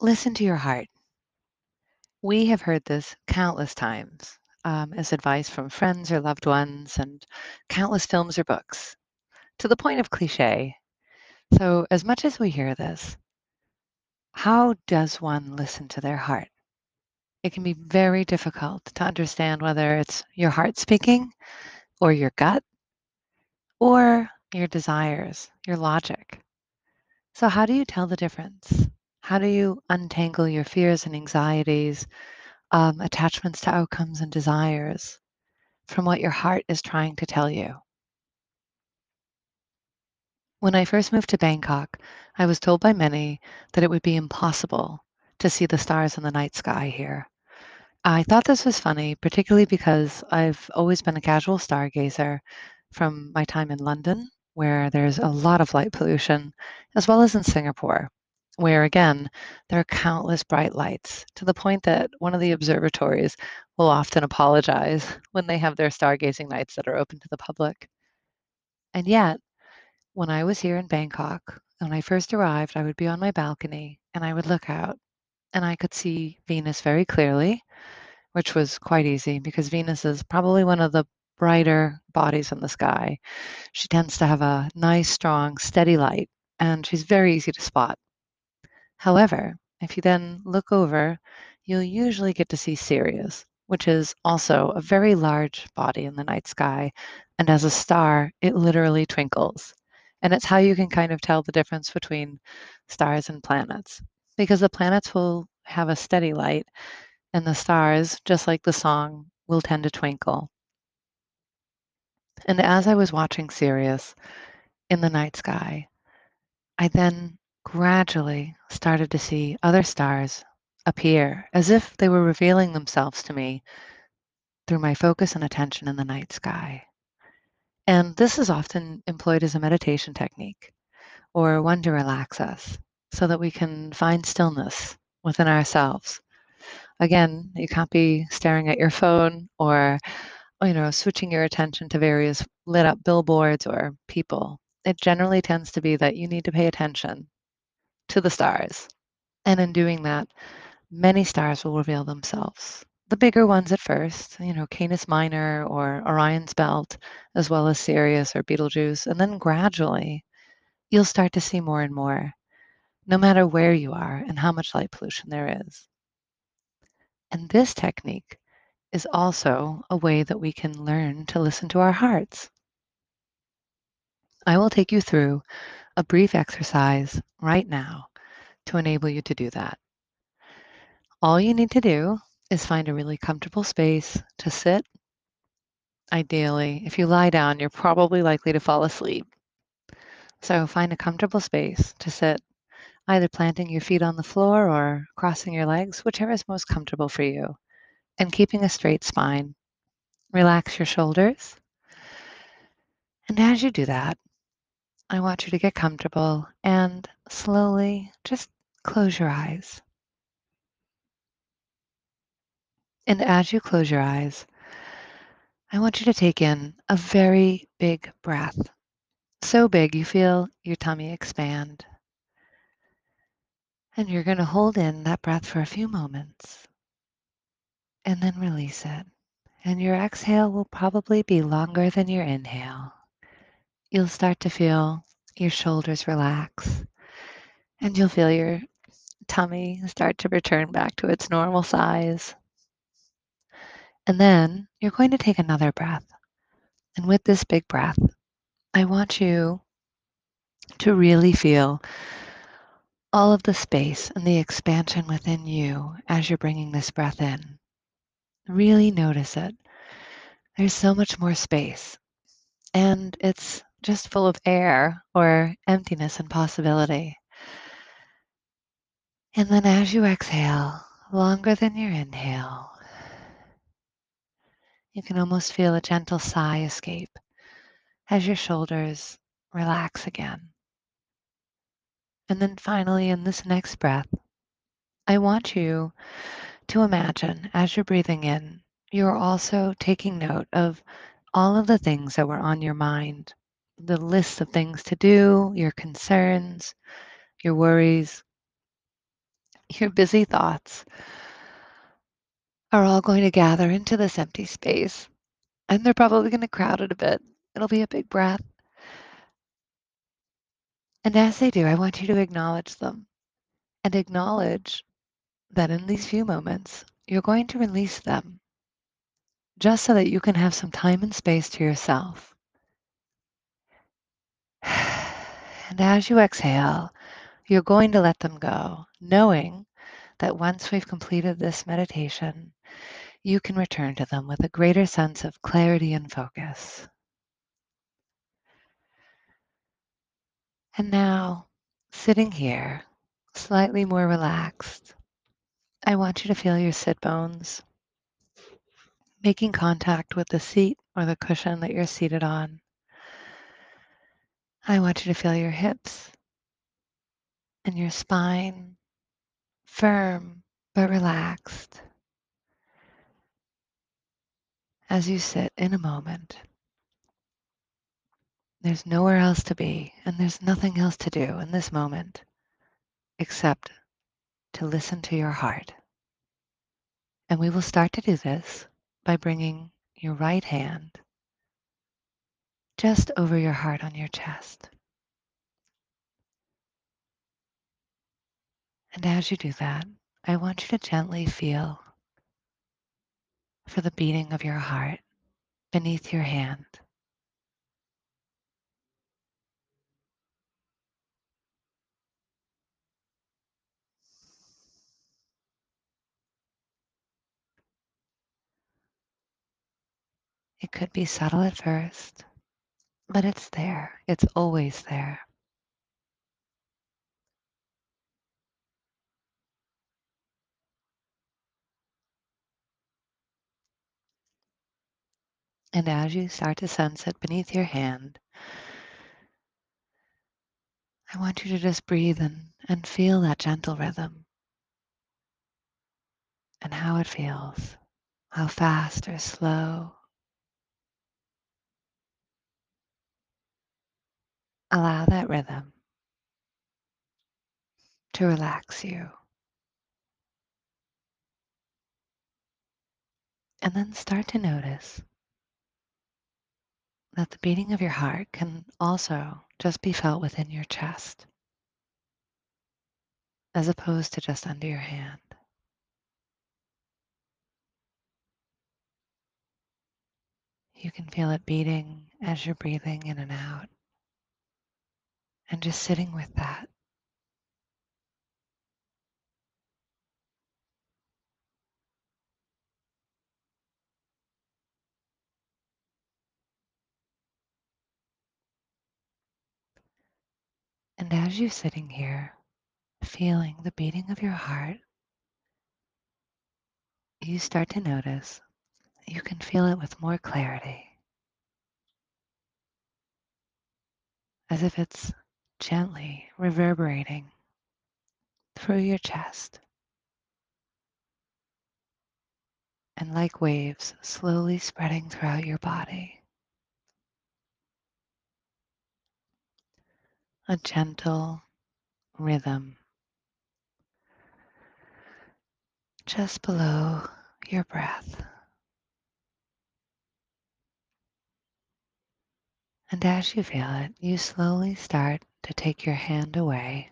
Listen to your heart. We have heard this countless times um, as advice from friends or loved ones, and countless films or books, to the point of cliche. So, as much as we hear this, how does one listen to their heart? It can be very difficult to understand whether it's your heart speaking, or your gut, or your desires, your logic. So, how do you tell the difference? How do you untangle your fears and anxieties, um, attachments to outcomes and desires from what your heart is trying to tell you? When I first moved to Bangkok, I was told by many that it would be impossible to see the stars in the night sky here. I thought this was funny, particularly because I've always been a casual stargazer from my time in London, where there's a lot of light pollution, as well as in Singapore, where again, there are countless bright lights to the point that one of the observatories will often apologize when they have their stargazing nights that are open to the public. And yet, when I was here in Bangkok, when I first arrived, I would be on my balcony and I would look out and I could see Venus very clearly, which was quite easy because Venus is probably one of the brighter bodies in the sky. She tends to have a nice, strong, steady light, and she's very easy to spot. However, if you then look over, you'll usually get to see Sirius, which is also a very large body in the night sky. And as a star, it literally twinkles. And it's how you can kind of tell the difference between stars and planets. Because the planets will have a steady light, and the stars, just like the song, will tend to twinkle. And as I was watching Sirius in the night sky, I then gradually started to see other stars appear as if they were revealing themselves to me through my focus and attention in the night sky. And this is often employed as a meditation technique or one to relax us so that we can find stillness within ourselves. Again, you can't be staring at your phone or you know, switching your attention to various lit up billboards or people. It generally tends to be that you need to pay attention to the stars. And in doing that, many stars will reveal themselves. The bigger ones at first, you know, Canis Minor or Orion's Belt, as well as Sirius or Betelgeuse, and then gradually you'll start to see more and more, no matter where you are and how much light pollution there is. And this technique is also a way that we can learn to listen to our hearts. I will take you through a brief exercise right now to enable you to do that. All you need to do is find a really comfortable space to sit. Ideally, if you lie down, you're probably likely to fall asleep. So find a comfortable space to sit, either planting your feet on the floor or crossing your legs, whichever is most comfortable for you, and keeping a straight spine. Relax your shoulders. And as you do that, I want you to get comfortable and slowly just close your eyes. And as you close your eyes, I want you to take in a very big breath. So big you feel your tummy expand. And you're going to hold in that breath for a few moments and then release it. And your exhale will probably be longer than your inhale. You'll start to feel your shoulders relax and you'll feel your tummy start to return back to its normal size. And then you're going to take another breath. And with this big breath, I want you to really feel all of the space and the expansion within you as you're bringing this breath in. Really notice it. There's so much more space, and it's just full of air or emptiness and possibility. And then as you exhale, longer than your inhale, you can almost feel a gentle sigh escape as your shoulders relax again. And then finally, in this next breath, I want you to imagine as you're breathing in, you're also taking note of all of the things that were on your mind the list of things to do, your concerns, your worries. Your busy thoughts are all going to gather into this empty space, and they're probably going to crowd it a bit. It'll be a big breath. And as they do, I want you to acknowledge them and acknowledge that in these few moments, you're going to release them just so that you can have some time and space to yourself. And as you exhale, you're going to let them go, knowing that once we've completed this meditation, you can return to them with a greater sense of clarity and focus. And now, sitting here, slightly more relaxed, I want you to feel your sit bones making contact with the seat or the cushion that you're seated on. I want you to feel your hips and your spine firm but relaxed as you sit in a moment. There's nowhere else to be, and there's nothing else to do in this moment except to listen to your heart. And we will start to do this by bringing your right hand just over your heart on your chest. And as you do that, I want you to gently feel for the beating of your heart beneath your hand. It could be subtle at first, but it's there. It's always there. And as you start to sense it beneath your hand, I want you to just breathe and, and feel that gentle rhythm and how it feels, how fast or slow. Allow that rhythm to relax you. And then start to notice that the beating of your heart can also just be felt within your chest as opposed to just under your hand. You can feel it beating as you're breathing in and out, and just sitting with that. And as you're sitting here, feeling the beating of your heart, you start to notice you can feel it with more clarity, as if it's gently reverberating through your chest. And like waves, slowly spreading throughout your body. A gentle rhythm just below your breath. And as you feel it, you slowly start to take your hand away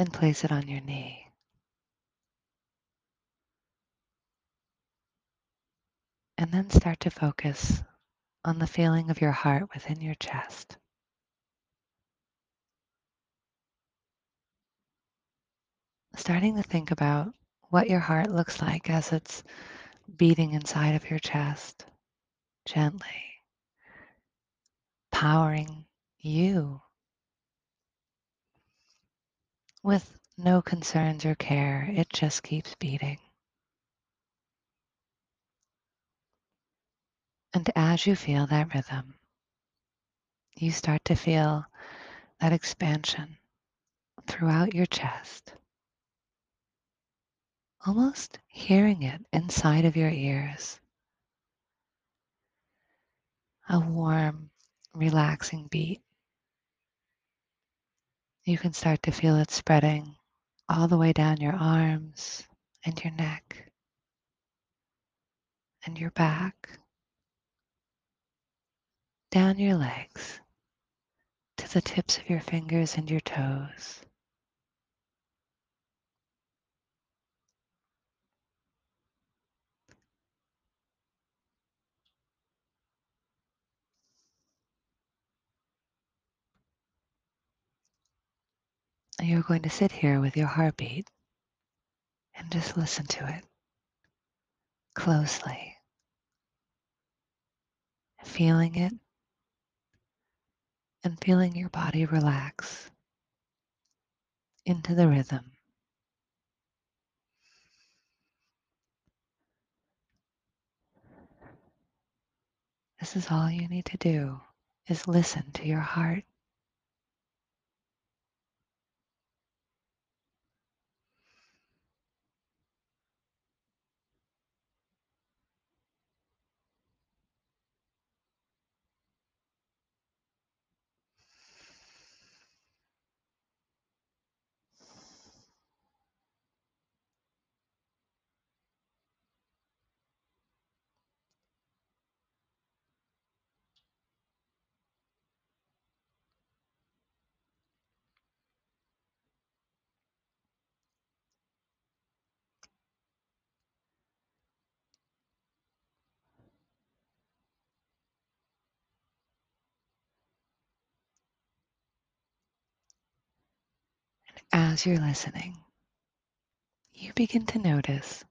and place it on your knee. And then start to focus on the feeling of your heart within your chest. Starting to think about what your heart looks like as it's beating inside of your chest, gently, powering you with no concerns or care. It just keeps beating. And as you feel that rhythm, you start to feel that expansion throughout your chest, almost hearing it inside of your ears. A warm, relaxing beat. You can start to feel it spreading all the way down your arms and your neck and your back, down your legs to the tips of your fingers and your toes. And you're going to sit here with your heartbeat and just listen to it closely, feeling it and feeling your body relax into the rhythm. This is all you need to do is listen to your heart. As you're listening, you begin to notice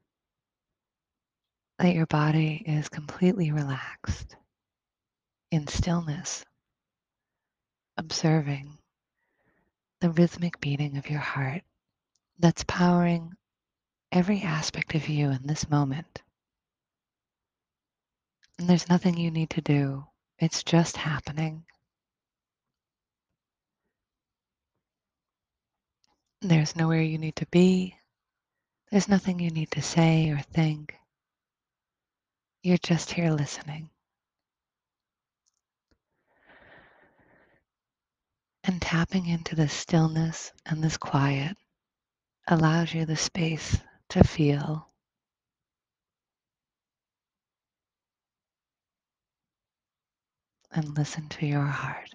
that your body is completely relaxed in stillness, observing the rhythmic beating of your heart that's powering every aspect of you in this moment. And there's nothing you need to do, it's just happening. There's nowhere you need to be, there's nothing you need to say or think. You're just here listening. And tapping into this stillness and this quiet allows you the space to feel and listen to your heart.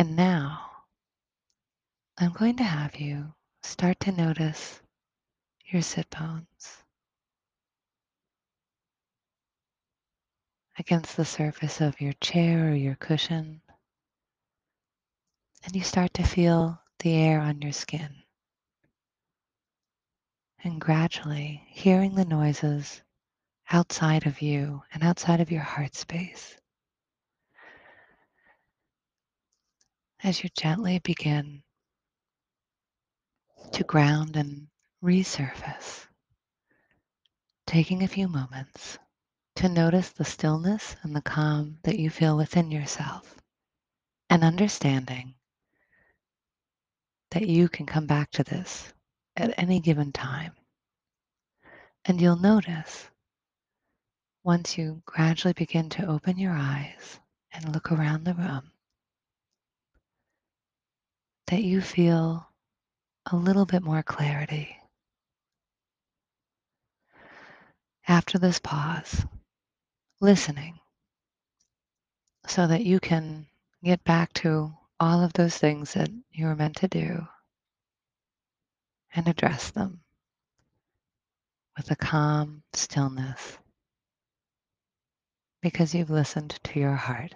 And now I'm going to have you start to notice your sit bones against the surface of your chair or your cushion. And you start to feel the air on your skin. And gradually hearing the noises outside of you and outside of your heart space. As you gently begin to ground and resurface, taking a few moments to notice the stillness and the calm that you feel within yourself, and understanding that you can come back to this at any given time. And you'll notice once you gradually begin to open your eyes and look around the room that you feel a little bit more clarity. After this pause, listening so that you can get back to all of those things that you were meant to do and address them with a calm stillness because you've listened to your heart.